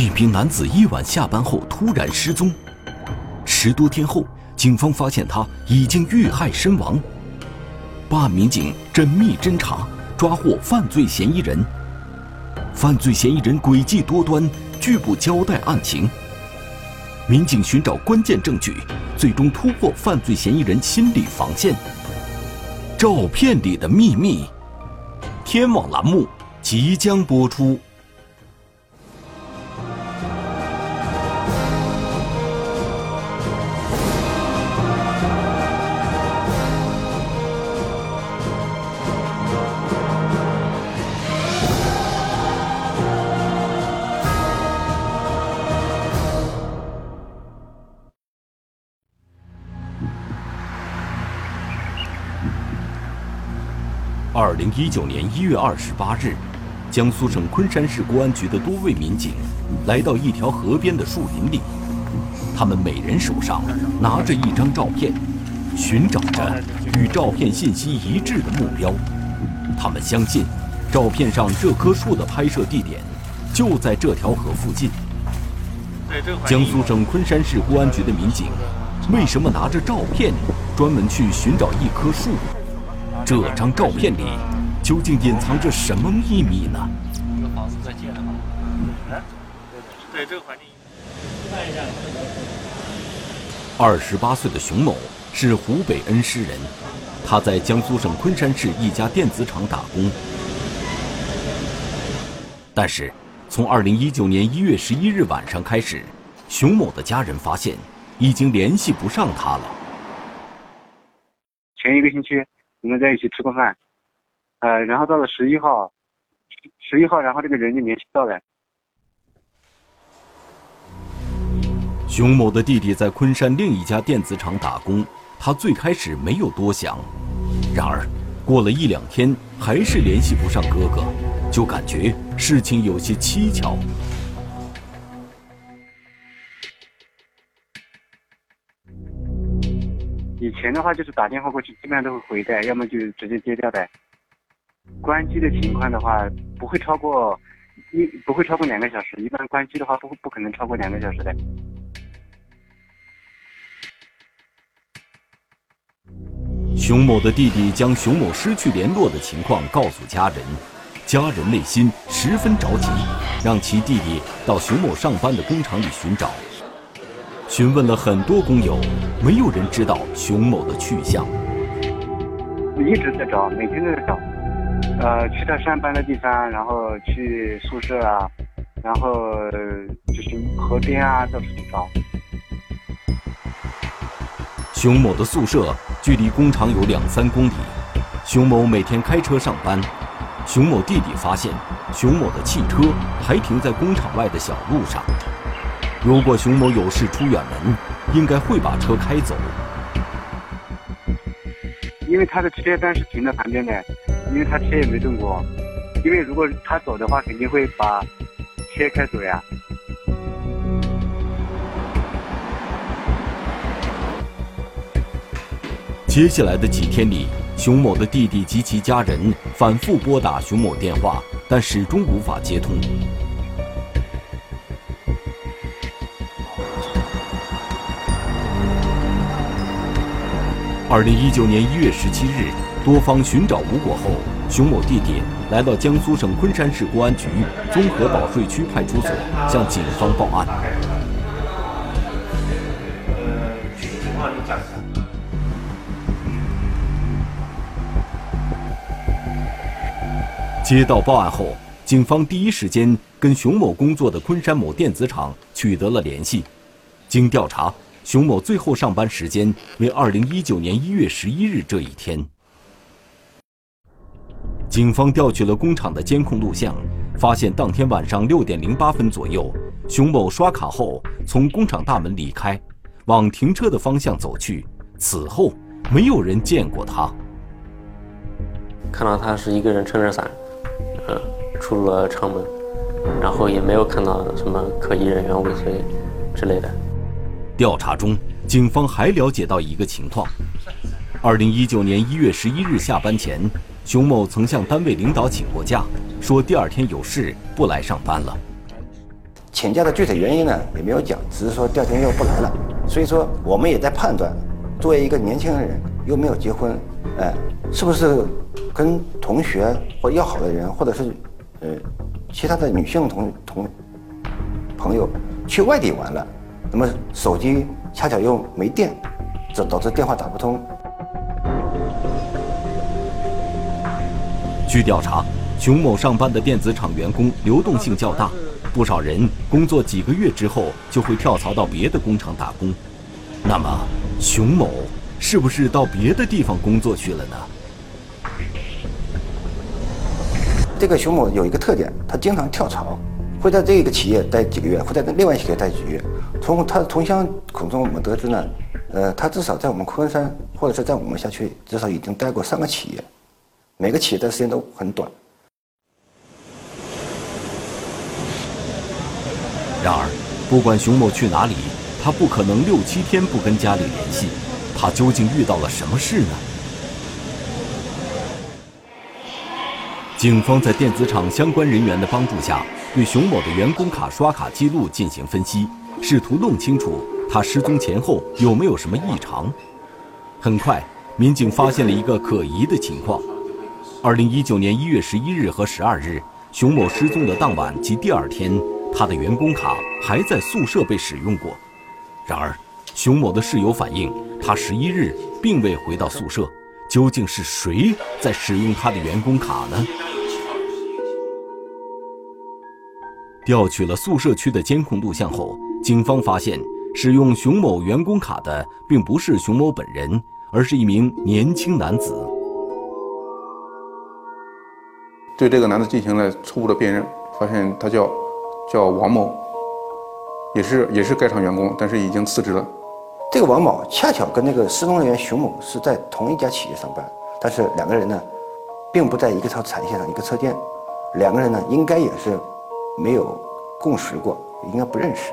一名男子夜晚下班后突然失踪，十多天后，警方发现他已经遇害身亡。办案民警缜密侦查，抓获犯罪嫌疑人。犯罪嫌疑人诡计多端，拒不交代案情。民警寻找关键证据，最终突破犯罪嫌疑人心理防线。照片里的秘密，天网栏目即将播出。一九年一月二十八日，江苏省昆山市公安局的多位民警来到一条河边的树林里，他们每人手上拿着一张照片，寻找着与照片信息一致的目标。他们相信，照片上这棵树的拍摄地点就在这条河附近。江苏省昆山市公安局的民警为什么拿着照片专门去寻找一棵树？这张照片里究竟隐藏着什么秘密呢？这个房子在建的吗？哎，对这个环境。看一下。二十八岁的熊某是湖北恩施人，他在江苏省昆山市一家电子厂打工。但是，从二零一九年一月十一日晚上开始，熊某的家人发现已经联系不上他了。前一个星期。我们在一起吃过饭，呃，然后到了十一号，十一号，然后这个人就联系到了。熊某的弟弟在昆山另一家电子厂打工，他最开始没有多想，然而过了一两天，还是联系不上哥哥，就感觉事情有些蹊跷。以前的话就是打电话过去，基本上都会回的，要么就直接接掉的。关机的情况的话，不会超过一不会超过两个小时，一般关机的话不不可能超过两个小时的。熊某的弟弟将熊某失去联络的情况告诉家人，家人内心十分着急，让其弟弟到熊某上班的工厂里寻找。询问了很多工友，没有人知道熊某的去向。一直在找，每天都在找，呃，去他上班的地方，然后去宿舍啊，然后就是河边啊，到处去找。熊某的宿舍距离工厂有两三公里，熊某每天开车上班。熊某弟弟发现，熊某的汽车还停在工厂外的小路上。如果熊某有事出远门，应该会把车开走。因为他的车当时停在旁边的，因为他车也没动过。因为如果他走的话，肯定会把车开走呀。接下来的几天里，熊某的弟弟及其家人反复拨打熊某电话，但始终无法接通。二零一九年一月十七日，多方寻找无果后，熊某弟弟来到江苏省昆山市公安局综合保税区派出所向警方报案。接到报案后，警方第一时间跟熊某工作的昆山某电子厂取得了联系。经调查。熊某最后上班时间为二零一九年一月十一日这一天。警方调取了工厂的监控录像，发现当天晚上六点零八分左右，熊某刷卡后从工厂大门离开，往停车的方向走去。此后，没有人见过他。看到他是一个人撑着伞，呃，出了厂门，然后也没有看到什么可疑人员尾随之类的。调查中，警方还了解到一个情况：二零一九年一月十一日下班前，熊某曾向单位领导请过假，说第二天有事不来上班了。请假的具体原因呢也没有讲，只是说第二天又不来了。所以说我们也在判断，作为一个年轻人又没有结婚，哎，是不是跟同学或要好的人，或者是呃其他的女性同同朋友去外地玩了，那么手机恰巧又没电，这导致电话打不通。据调查，熊某上班的电子厂员工流动性较大，不少人工作几个月之后就会跳槽到别的工厂打工。那么，熊某是不是到别的地方工作去了呢？这个熊某有一个特点，他经常跳槽，会在这个企业待几个月，会在另外企业待几个月。从他的同乡口中，我们得知呢，呃，他至少在我们昆山，或者是在我们辖区，至少已经待过三个企业。每个企业的时间都很短。然而，不管熊某去哪里，他不可能六七天不跟家里联系。他究竟遇到了什么事呢？警方在电子厂相关人员的帮助下，对熊某的员工卡刷卡记录进行分析，试图弄清楚他失踪前后有没有什么异常。很快，民警发现了一个可疑的情况。二零一九年一月十一日和十二日，熊某失踪的当晚及第二天，他的员工卡还在宿舍被使用过。然而，熊某的室友反映，他十一日并未回到宿舍。究竟是谁在使用他的员工卡呢？调取了宿舍区的监控录像后，警方发现，使用熊某员工卡的并不是熊某本人，而是一名年轻男子。对这个男子进行了初步的辨认，发现他叫叫王某，也是也是该厂员工，但是已经辞职了。这个王某恰巧跟那个失踪人员熊某是在同一家企业上班，但是两个人呢，并不在一个条产线上一个车间，两个人呢应该也是没有共识过，应该不认识。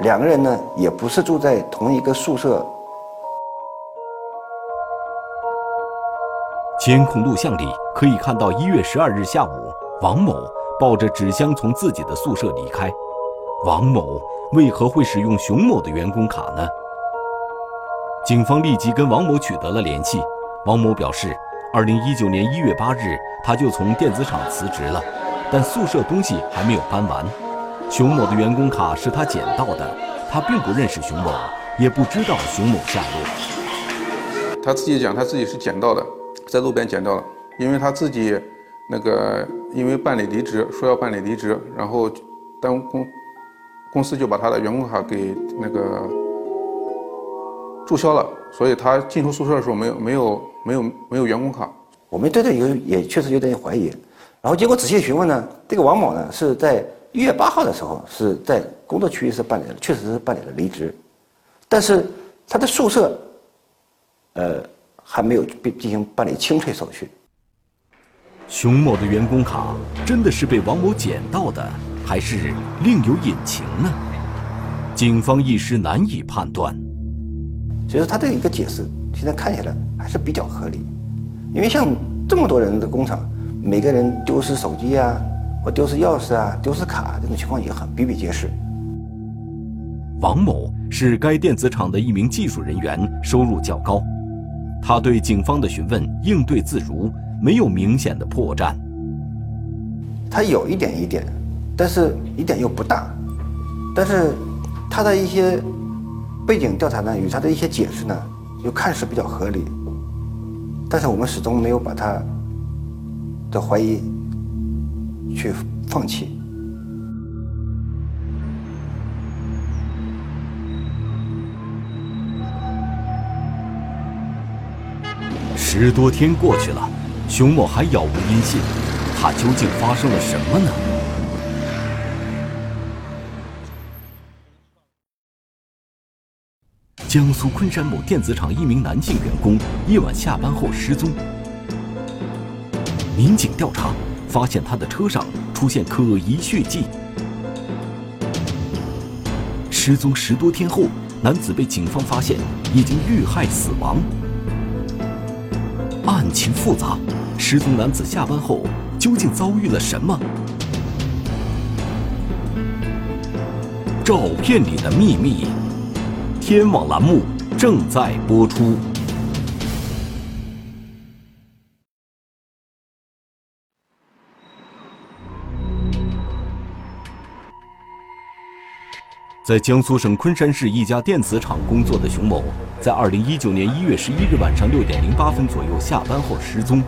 两个人呢也不是住在同一个宿舍。监控录像里可以看到，一月十二日下午，王某抱着纸箱从自己的宿舍离开。王某为何会使用熊某的员工卡呢？警方立即跟王某取得了联系。王某表示，二零一九年一月八日他就从电子厂辞职了，但宿舍东西还没有搬完。熊某的员工卡是他捡到的，他并不认识熊某，也不知道熊某下落。他自己讲，他自己是捡到的。在路边捡到了，因为他自己那个因为办理离职，说要办理离职，然后单公公司就把他的员工卡给那个注销了，所以他进出宿舍的时候没有没有没有没有员工卡。我们对这有也确实有点怀疑，然后结果仔细询问呢，这个王某呢是在一月八号的时候是在工作区域是办理了，确实是办理了离职，但是他的宿舍，呃。还没有被进行办理清退手续。熊某的员工卡真的是被王某捡到的，还是另有隐情呢？警方一时难以判断。所以说他这一个解释，现在看起来还是比较合理，因为像这么多人的工厂，每个人丢失手机啊，或丢失钥匙啊、丢失卡这种情况也很比比皆是。王某是该电子厂的一名技术人员，收入较高。他对警方的询问应对自如，没有明显的破绽。他有一点一点，但是一点又不大。但是他的一些背景调查呢，与他的一些解释呢，又看似比较合理。但是我们始终没有把他的怀疑去放弃。十多天过去了，熊某还杳无音信，他究竟发生了什么呢？江苏昆山某电子厂一名男性员工夜晚下班后失踪，民警调查发现他的车上出现可疑血迹。失踪十多天后，男子被警方发现已经遇害死亡。案情复杂，失踪男子下班后究竟遭遇了什么？照片里的秘密，天网栏目正在播出。在江苏省昆山市一家电子厂工作的熊某，在二零一九年一月十一日晚上六点零八分左右下班后失踪。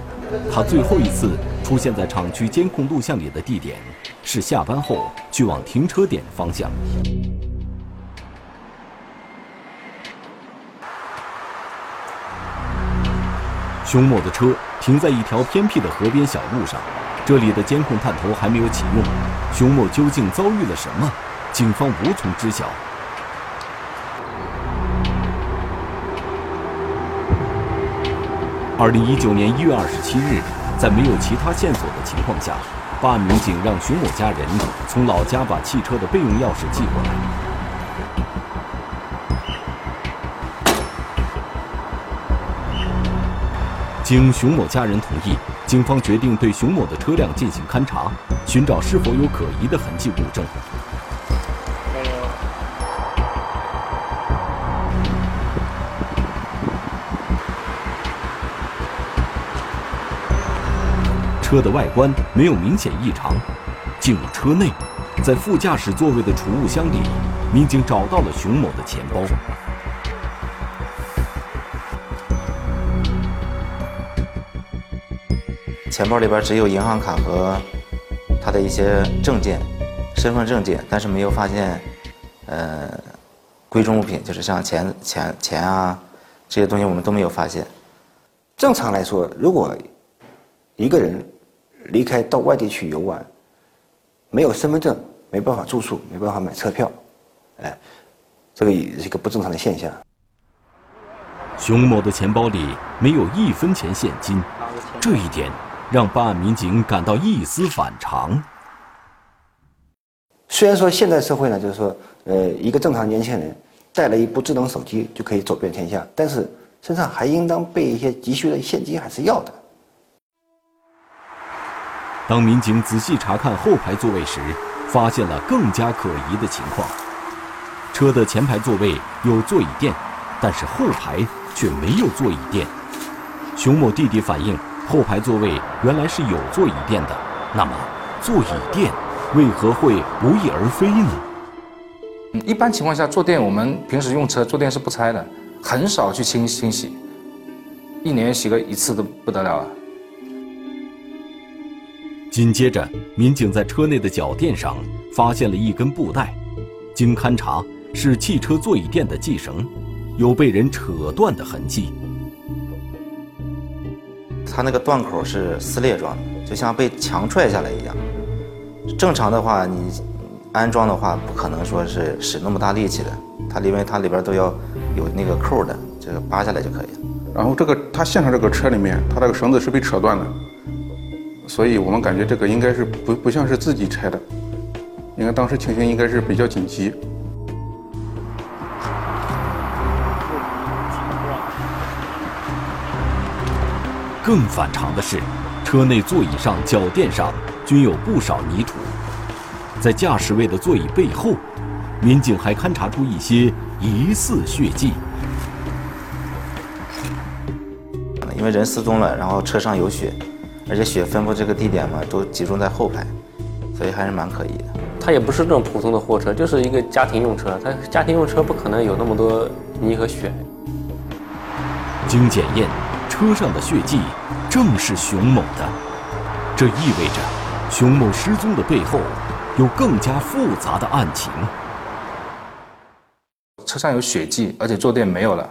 他最后一次出现在厂区监控录像里的地点是下班后去往停车点的方向。熊某的车停在一条偏僻的河边小路上，这里的监控探头还没有启用。熊某究竟遭遇了什么？警方无从知晓。二零一九年一月二十七日，在没有其他线索的情况下，办案民警让熊某家人从老家把汽车的备用钥匙寄过来。经熊某家人同意，警方决定对熊某的车辆进行勘查，寻找是否有可疑的痕迹物证。车的外观没有明显异常，进入车内，在副驾驶座位的储物箱里，民警找到了熊某的钱包。钱包里边只有银行卡和他的一些证件、身份证件，但是没有发现呃贵重物品，就是像钱、钱、钱啊这些东西，我们都没有发现。正常来说，如果一个人离开到外地去游玩，没有身份证，没办法住宿，没办法买车票，哎，这个也是一个不正常的现象。熊某的钱包里没有一分钱现金，这一点让办案民警感到一丝反常。虽然说现在社会呢，就是说，呃，一个正常年轻人带了一部智能手机就可以走遍天下，但是身上还应当备一些急需的现金，还是要的。当民警仔细查看后排座位时，发现了更加可疑的情况：车的前排座位有座椅垫，但是后排却没有座椅垫。熊某弟弟反映，后排座位原来是有座椅垫的，那么座椅垫为何会不翼而飞呢？一般情况下，坐垫我们平时用车坐垫是不拆的，很少去清清洗，一年洗个一次都不得了了。紧接着，民警在车内的脚垫上发现了一根布带，经勘查是汽车座椅垫的系绳，有被人扯断的痕迹。它那个断口是撕裂状的，就像被强踹下来一样。正常的话，你安装的话，不可能说是使那么大力气的。它因为它里边都要有那个扣的，这个扒下来就可以了。然后这个它现场这个车里面，它这个绳子是被扯断的。所以我们感觉这个应该是不不像是自己拆的，应该当时情形应该是比较紧急。更反常的是，车内座椅上、脚垫上均有不少泥土，在驾驶位的座椅背后，民警还勘察出一些疑似血迹。因为人失踪了，然后车上有血。而且雪分布这个地点嘛，都集中在后排，所以还是蛮可疑的。它也不是这种普通的货车，就是一个家庭用车。它家庭用车不可能有那么多泥和雪。经检验，车上的血迹正是熊某的，这意味着熊某失踪的背后有更加复杂的案情。车上有血迹，而且坐垫没有了，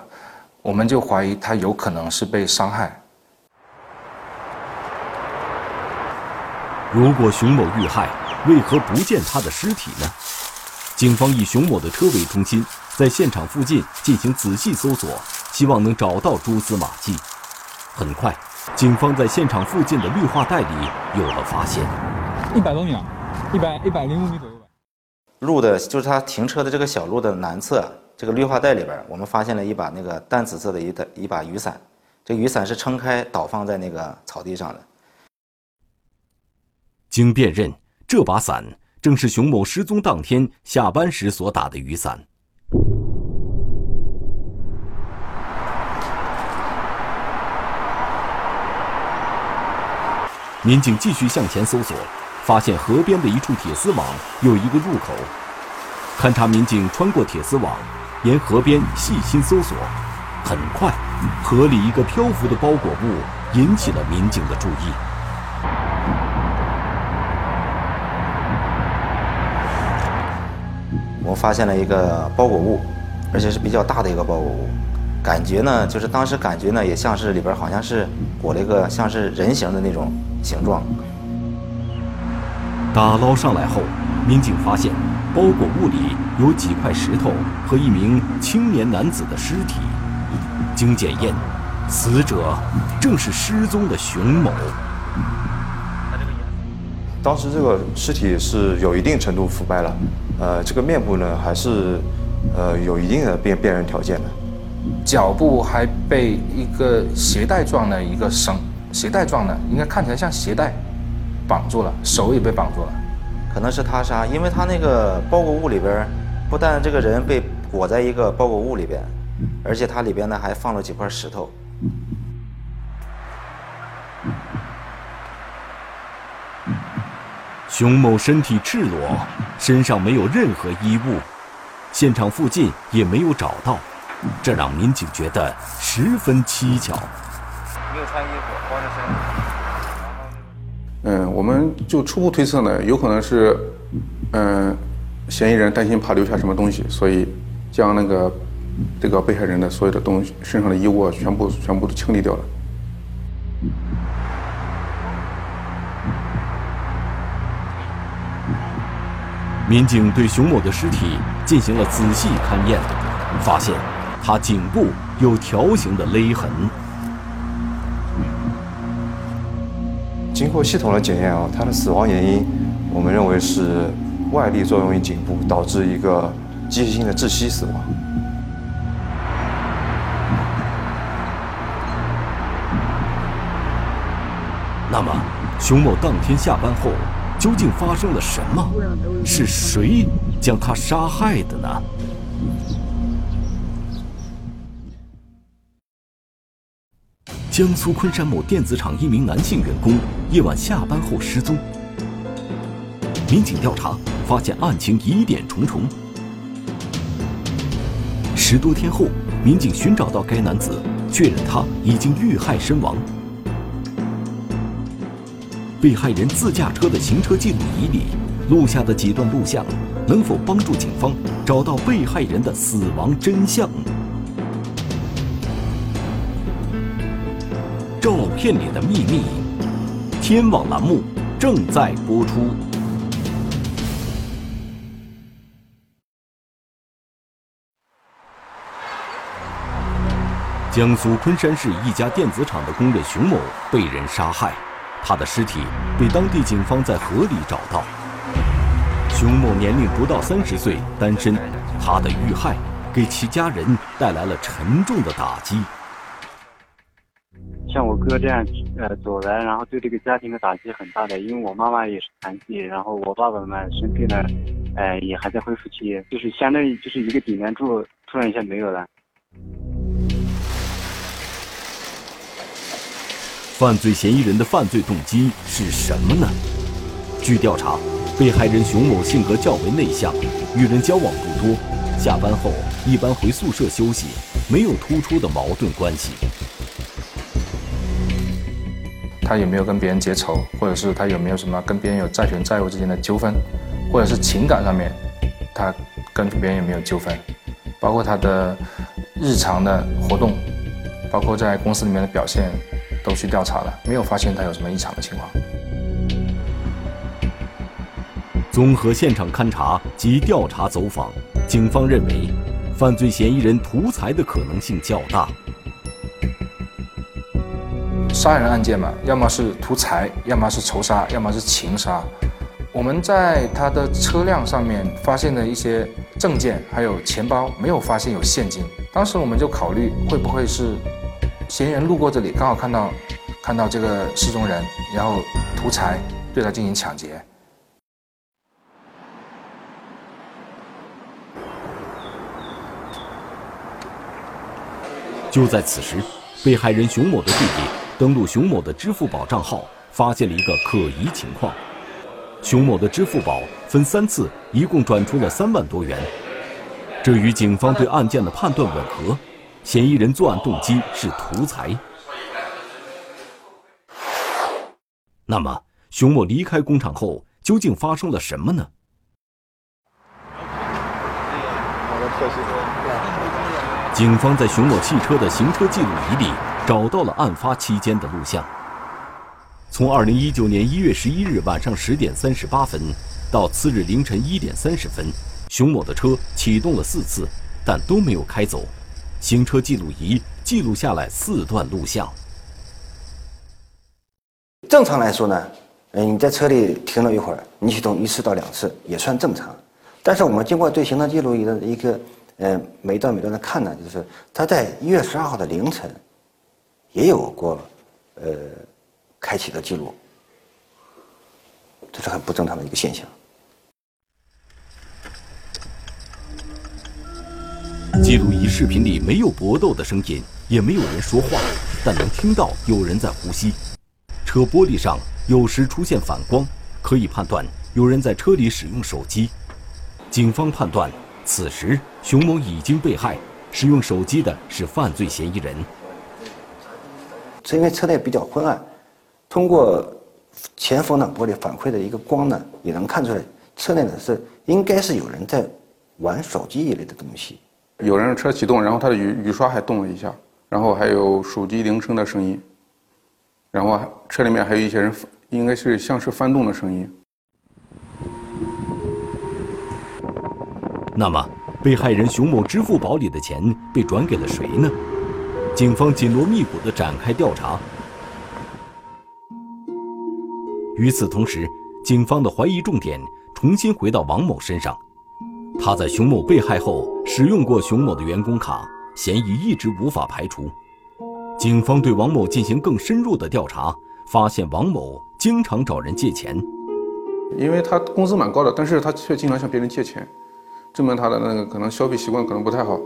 我们就怀疑他有可能是被伤害。如果熊某遇害，为何不见他的尸体呢？警方以熊某的车为中心，在现场附近进行仔细搜索，希望能找到蛛丝马迹。很快，警方在现场附近的绿化带里有了发现。一百多米啊，一百一百零五米左右吧。路的就是他停车的这个小路的南侧，这个绿化带里边，我们发现了一把那个淡紫色的一的一把雨伞，这雨伞是撑开倒放在那个草地上的。经辨认，这把伞正是熊某失踪当天下班时所打的雨伞。民警继续向前搜索，发现河边的一处铁丝网有一个入口。勘查民警穿过铁丝网，沿河边细心搜索。很快，河里一个漂浮的包裹物引起了民警的注意。发现了一个包裹物，而且是比较大的一个包裹物。感觉呢，就是当时感觉呢，也像是里边好像是裹了一个像是人形的那种形状。打捞上来后，民警发现包裹物里有几块石头和一名青年男子的尸体。经检验，死者正是失踪的熊某。当时这个尸体是有一定程度腐败了，呃，这个面部呢还是呃有一定的辨辨认条件的。脚部还被一个鞋带状的一个绳，鞋带状的，应该看起来像鞋带绑住了，手也被绑住了，可能是他杀，因为他那个包裹物里边，不但这个人被裹在一个包裹物里边，而且它里边呢还放了几块石头。熊某身体赤裸，身上没有任何衣物，现场附近也没有找到。这让民警觉得十分蹊跷。没有穿衣服，光着身。嗯，我们就初步推测呢，有可能是，嗯，嫌疑人担心怕留下什么东西，所以将那个这个被害人的所有的东西身上的衣物啊全部全部都清理掉了。民警对熊某的尸体进行了仔细勘验，发现。他颈部有条形的勒痕。经过系统的检验啊，他的死亡原因，我们认为是外力作用于颈部，导致一个机械性的窒息死亡。那么，熊某当天下班后究竟发生了什么？是谁将他杀害的呢？江苏昆山某电子厂一名男性员工夜晚下班后失踪。民警调查发现案情疑点重重。十多天后，民警寻找到该男子，确认他已经遇害身亡。被害人自驾车的行车记录仪里录下的几段录像，能否帮助警方找到被害人的死亡真相？照片里的秘密，天网栏目正在播出。江苏昆山市一家电子厂的工人熊某被人杀害，他的尸体被当地警方在河里找到。熊某年龄不到三十岁，单身，他的遇害给其家人带来了沉重的打击。像我哥这样，呃，走来，然后对这个家庭的打击很大的，因为我妈妈也是残疾，然后我爸爸嘛生病了，呃，也还在恢复期，就是相当于就是一个顶梁柱突然一下没有了。犯罪嫌疑人的犯罪动机是什么呢？据调查，被害人熊某性格较为内向，与人交往不多，下班后一般回宿舍休息，没有突出的矛盾关系。他有没有跟别人结仇，或者是他有没有什么跟别人有债权债务之间的纠纷，或者是情感上面，他跟别人有没有纠纷，包括他的日常的活动，包括在公司里面的表现，都去调查了，没有发现他有什么异常的情况。综合现场勘查及调查走访，警方认为，犯罪嫌疑人图财的可能性较大。杀人案件嘛，要么是图财，要么是仇杀，要么是情杀。我们在他的车辆上面发现的一些证件，还有钱包，没有发现有现金。当时我们就考虑，会不会是嫌疑人路过这里刚好看到看到这个失踪人然后图财对他进行抢劫。就在此时被害人熊某的弟弟登录熊某的支付宝账号发现了一个可疑情况。熊某的支付宝分三次一共转出了三万多元。这与警方对案件的判断吻合。嫌疑人作案动机是图财。那么，熊某离开工厂后究竟发生了什么呢？警方在熊某汽车的行车记录仪里找到了案发期间的录像。从二零一九年一月十一日晚上十点三十八分到次日凌晨一点三十分，熊某的车启动了四次，但都没有开走。行车记录仪记录下来四段录像。正常来说呢，嗯，你在车里停了一会儿，你启动一次到两次也算正常。但是我们经过对行车记录仪的一个呃每一段每段的看呢，就是他在一月十二号的凌晨也有过呃开启的记录，这是很不正常的一个现象。记录仪视频里没有搏斗的声音，也没有人说话，但能听到有人在呼吸。车玻璃上有时出现反光，可以判断有人在车里使用手机。警方判断，此时熊某已经被害，使用手机的是犯罪嫌疑人。因为车内比较昏暗，通过前风挡玻璃反馈的一个光呢，也能看出来车内呢是应该是有人在玩手机一类的东西。有人车启动，然后他的雨雨刷还动了一下，然后还有手机铃声的声音，然后车里面还有一些人，应该是像是翻动的声音。那么，被害人熊某支付宝里的钱被转给了谁呢？警方紧锣密鼓地展开调查。与此同时，警方的怀疑重点重新回到王某身上。他在熊某被害后使用过熊某的员工卡，嫌疑一直无法排除。警方对王某进行更深入的调查，发现王某经常找人借钱。因为他工资蛮高的，但是他却经常向别人借钱，证明他的那个可能消费习惯可能不太好。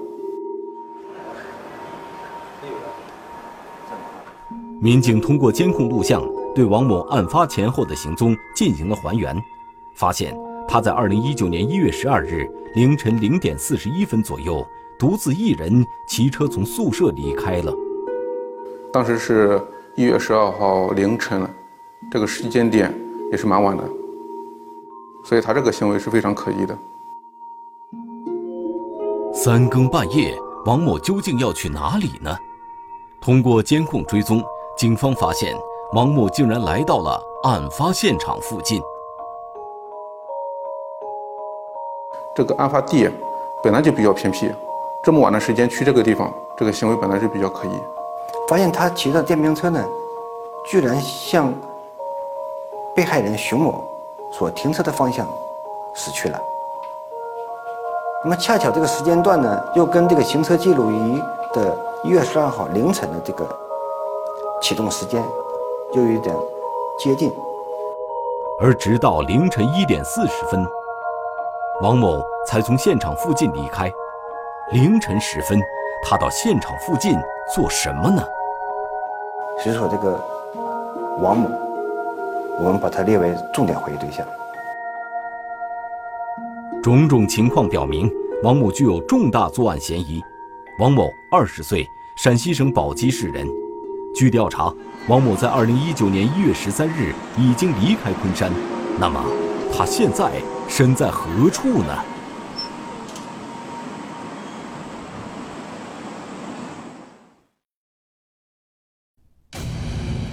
民警通过监控录像对王某案发前后的行踪进行了还原，发现。他在二零一九年一月十二日凌晨零点四十一分左右，独自一人骑车从宿舍离开了。当时是一月十二号凌晨，这个时间点也是蛮晚的，所以他这个行为是非常可疑的。三更半夜，王某究竟要去哪里呢？通过监控追踪，警方发现王某竟然来到了案发现场附近。这个案发地本来就比较偏僻，这么晚的时间去这个地方，这个行为本来就比较可疑。发现他骑的电瓶车呢，居然向被害人熊某所停车的方向驶去了。那么恰巧这个时间段呢，又跟这个行车记录仪的一月十二号凌晨的这个启动时间又有点接近。而直到凌晨一点四十分。王某才从现场附近离开。凌晨时分，他到现场附近做什么呢？所以说，这个王某，我们把他列为重点怀疑对象。种种情况表明，王某具有重大作案嫌疑。王某二十岁，陕西省宝鸡市人。据调查，王某在二零一九年一月十三日已经离开昆山。那么，他现在？身在何处呢？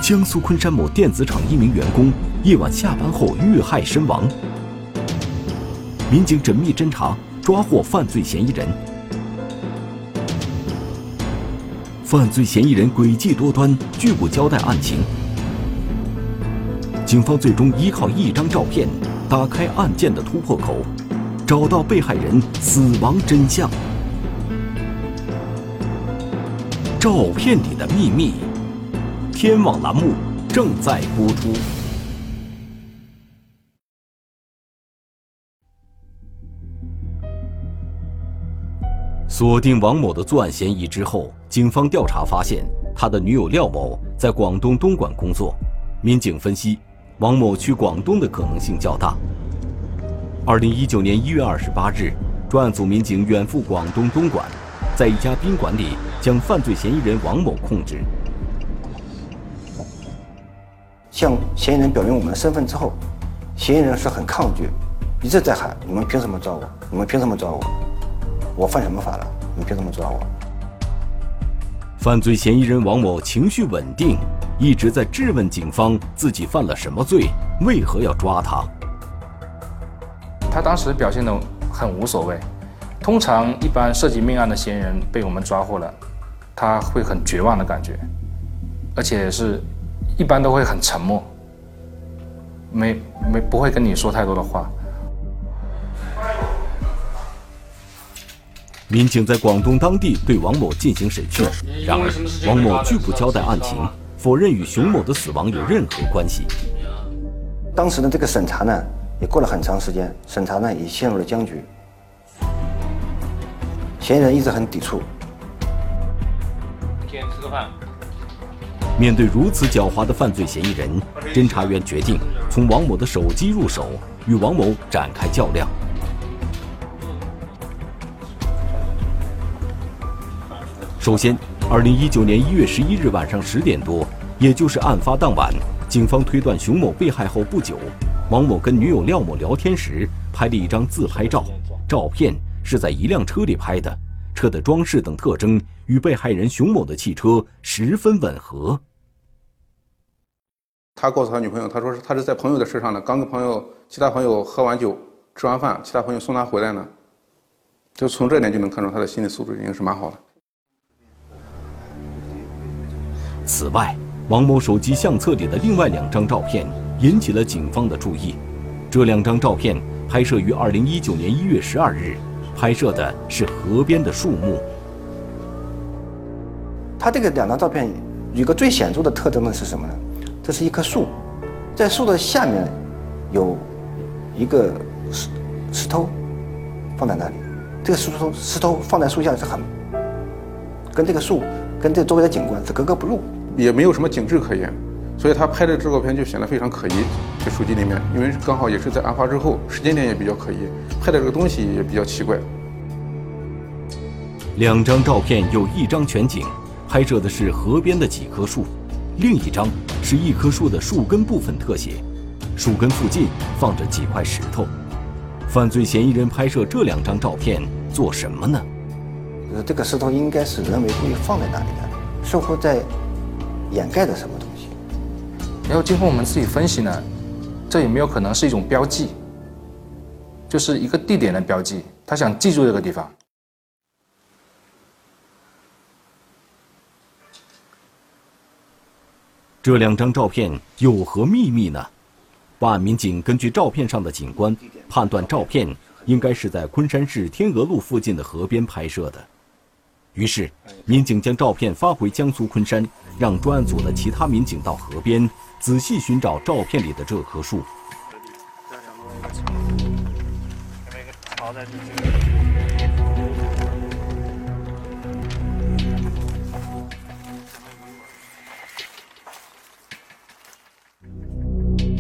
江苏昆山某电子厂一名员工夜晚下班后遇害身亡，民警缜密侦查，抓获犯罪嫌疑人。犯罪嫌疑人诡计多端，拒不交代案情。警方最终依靠一张照片。打开案件的突破口，找到被害人死亡真相。照片里的秘密，天网栏目正在播出。锁定王某的作案嫌疑之后，警方调查发现，他的女友廖某在广东东莞工作。民警分析，王某去广东的可能性较大。二零一九年一月二十八日，专案组民警远赴广东东莞，在一家宾馆里将犯罪嫌疑人王某控制。向嫌疑人表明我们的身份之后，嫌疑人是很抗拒，一直在喊：“你们凭什么抓我？你们凭什么抓我？我犯什么法了？你凭什么抓我？”犯罪嫌疑人王某情绪稳定，一直在质问警方自己犯了什么罪，为何要抓他。他当时表现得很无所谓。通常一般涉及命案的嫌疑人被我们抓获了，他会很绝望的感觉，而且是一般都会很沉默，没没不会跟你说太多的话。民警在广东当地对王某进行审讯，然而王某拒不交代案情，否认与熊某的死亡有任何关系。当时的这个审查呢，也过了很长时间，审查呢也陷入了僵局。嫌疑人一直很抵触。今天吃个饭。面对如此狡猾的犯罪嫌疑人，侦查员决定从王某的手机入手，与王某展开较量。首先，二零一九年一月十一日晚上十点多，也就是案发当晚，警方推断熊某被害后不久，王某跟女友廖某聊天时拍了一张自拍照，照片是在一辆车里拍的，车的装饰等特征与被害人熊某的汽车十分吻合。他告诉他女朋友，他说是他是在朋友的车上呢，刚跟朋友其他朋友喝完酒，吃完饭，其他朋友送他回来呢，就从这点就能看出他的心理素质已经是蛮好的。此外，王某手机相册里的另外两张照片引起了警方的注意。这两张照片拍摄于二零一九年一月十二日，拍摄的是河边的树木。他这个两张照片有个最显著的特征呢是什么呢？这是一棵树，在树的下面有一个石石头放在那里。这个石头石头放在树下是很跟这个树跟这周围的景观是格格不入。也没有什么景致可言，所以他拍的这照片就显得非常可疑。这手机里面，因为刚好也是在案发之后，时间点也比较可疑，拍的这个东西也比较奇怪。两张照片有一张全景，拍摄的是河边的几棵树；另一张是一棵树的树根部分特写，树根附近放着几块石头。犯罪嫌疑人拍摄这两张照片做什么呢？呃，这个石头应该是人为故意放在那里的，似乎在。掩盖着什么东西？然后经过我们自己分析呢，这有没有可能是一种标记？就是一个地点的标记，他想记住这个地方。这两张照片有何秘密呢？办案民警根据照片上的景观判断，照片应该是在昆山市天鹅路附近的河边拍摄的。于是，民警将照片发回江苏昆山，让专案组的其他民警到河边仔细寻找照片里的这棵树。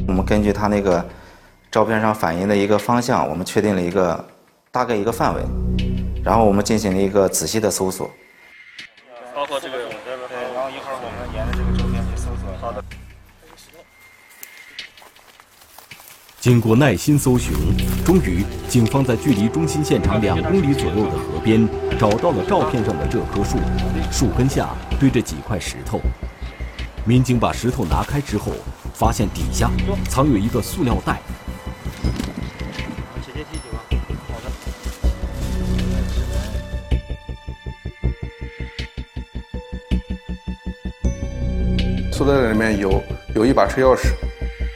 我们根据他那个照片上反映的一个方向，我们确定了一个大概一个范围。然后我们进行了一个仔细的搜索，包括这个，对，然后一会儿我们沿着这个周边去搜索。好的。经过耐心搜寻，终于，警方在距离中心现场两公里左右的河边找到了照片上的这棵树，树根下堆着几块石头。民警把石头拿开之后，发现底下藏有一个塑料袋。袋里面有有一把车钥匙，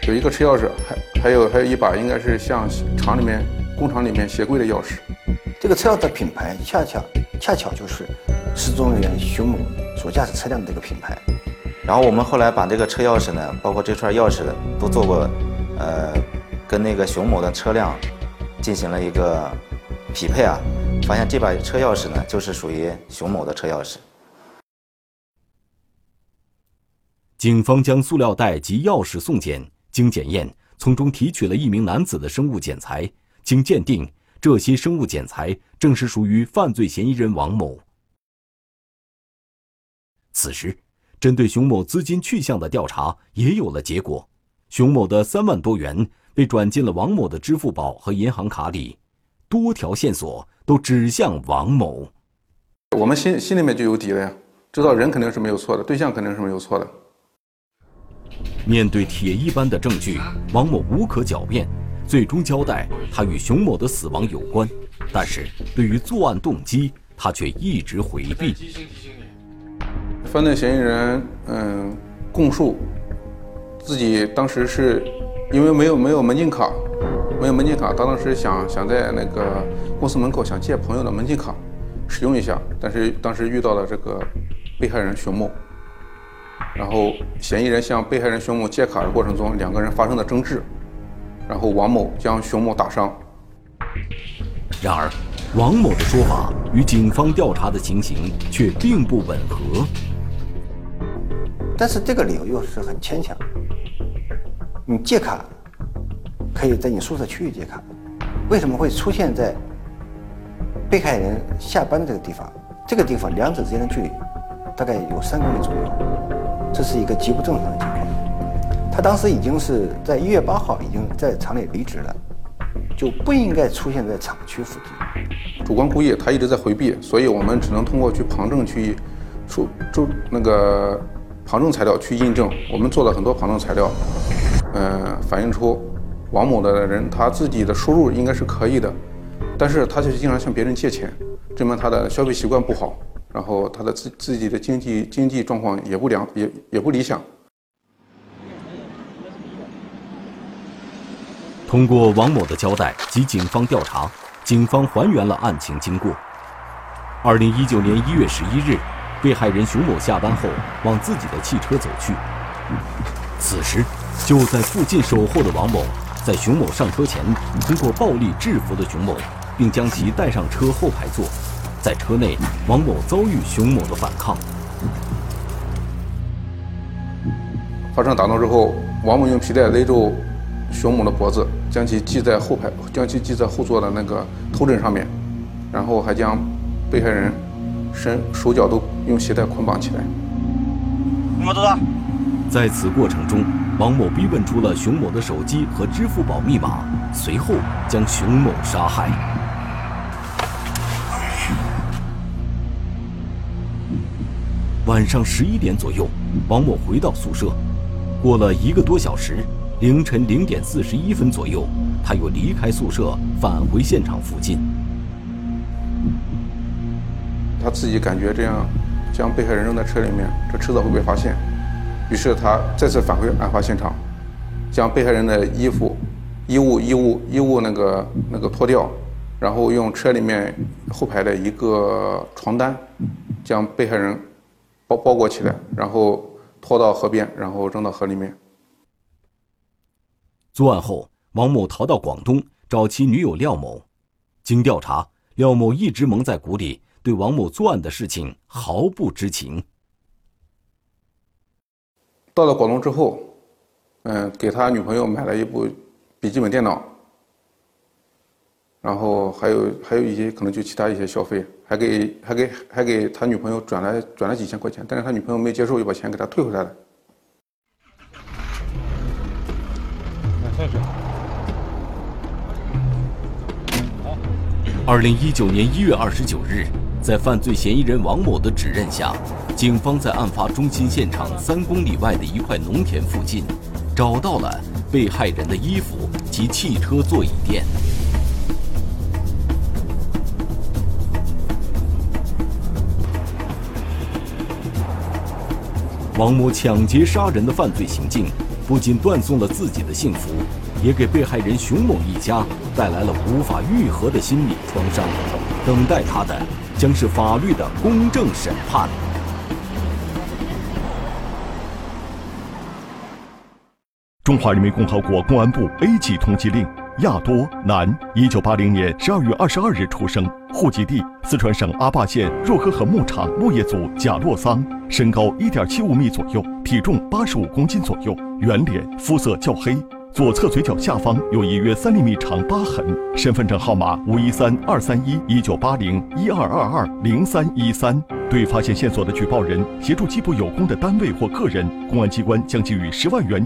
有一个车钥匙，还还有还有一把应该是像厂里面工厂里面鞋柜的钥匙。这个车钥匙的品牌恰恰恰巧就是失踪人员熊某所驾驶车辆的这个品牌。然后我们后来把这个车钥匙呢，包括这串钥匙都做过，呃，跟那个熊某的车辆进行了一个匹配啊。发现这把车钥匙呢，就是属于熊某的车钥匙。警方将塑料袋及钥匙送检，经检验，从中提取了一名男子的生物检材，经鉴定，这些生物检材正是属于犯罪嫌疑人王某。此时，针对熊某资金去向的调查也有了结果，熊某的三万多元被转进了王某的支付宝和银行卡里，多条线索都指向王某。我们心心里面就有底了呀，知道人肯定是没有错的，对象肯定是没有错的。面对铁一般的证据，王某无可狡辩，最终交代他与熊某的死亡有关。但是对于作案动机，他却一直回避。犯罪嫌疑人嗯供述，自己当时是因为没有没有门禁卡，没有门禁卡，他当时想想在那个公司门口想借朋友的门禁卡使用一下，但是当时遇到了这个被害人熊某。然后，嫌疑人向被害人熊某借卡的过程中，两个人发生了争执，然后王某将熊某打伤。然而，王某的说法与警方调查的情形却并不吻合。但是这个理由又是很牵强。你借卡可以在你宿舍区域借卡，为什么会出现在被害人下班的这个地方？这个地方两者之间的距离大概有三公里左右。这是一个极不正常的情况。他当时已经是在一月八号已经在厂里离职了，就不应该出现在厂区附近。主观故意，他一直在回避，所以我们只能通过去旁证去出出那个旁证材料去印证。我们做了很多旁证材料，嗯，反映出王某的人他自己的收入应该是可以的，但是他却经常向别人借钱，证明他的消费习惯不好。然后他的自自己的经济经济状况也不良，也也不理想。通过王某的交代及警方调查，警方还原了案情经过。二零一九年一月十一日，被害人熊某下班后往自己的汽车走去。此时，就在附近守候的王某，在熊某上车前，通过暴力制服了熊某，并将其带上车后排座。在车内，王某遭遇熊某的反抗。发生打斗之后，王某用皮带勒住熊某的脖子，将其系在后排，将其系在后座的那个头枕上面，然后还将被害人身手脚都用鞋带捆绑起来。你们坐坐。在此过程中，王某逼问出了熊某的手机和支付宝密码，随后将熊某杀害。晚上十一点左右，王某回到宿舍。过了一个多小时，凌晨零点四十一分左右，他又离开宿舍，返回现场附近。他自己感觉这样将被害人扔在车里面，这迟早会被发现。于是他再次返回案发现场，将被害人的衣服、衣物、衣物、衣物那个那个脱掉，然后用车里面后排的一个床单将被害人。包包裹起来，然后拖到河边，然后扔到河里面。作案后，王某逃到广东找其女友廖某。经调查，廖某一直蒙在鼓里，对王某作案的事情毫不知情。到了广东之后，嗯，给他女朋友买了一部笔记本电脑。然后还有还有一些可能就其他一些消费，还给还给还给他女朋友转了转了几千块钱，但是他女朋友没接受，又把钱给他退回来了。二零一九年一月二十九日，在犯罪嫌疑人王某的指认下，警方在案发中心现场三公里外的一块农田附近，找到了被害人的衣服及汽车座椅垫。王某抢劫杀人的犯罪行径，不仅断送了自己的幸福，也给被害人熊某一家带来了无法愈合的心理创伤。等待他的，将是法律的公正审判。中华人民共和国公安部 A 级通缉令。亚多，男，一九八零年十二月二十二日出生，户籍地四川省阿坝县若河河牧场牧业组贾洛桑，身高一点七五米左右，体重八十五公斤左右，圆脸，肤色较黑。左侧嘴角下方有一约三厘米长疤痕，身份证号码五一三二三一一九八零一二二二零三一三。对发现线索的举报人协助缉捕有功的单位或个人，公安机关将给予十万元。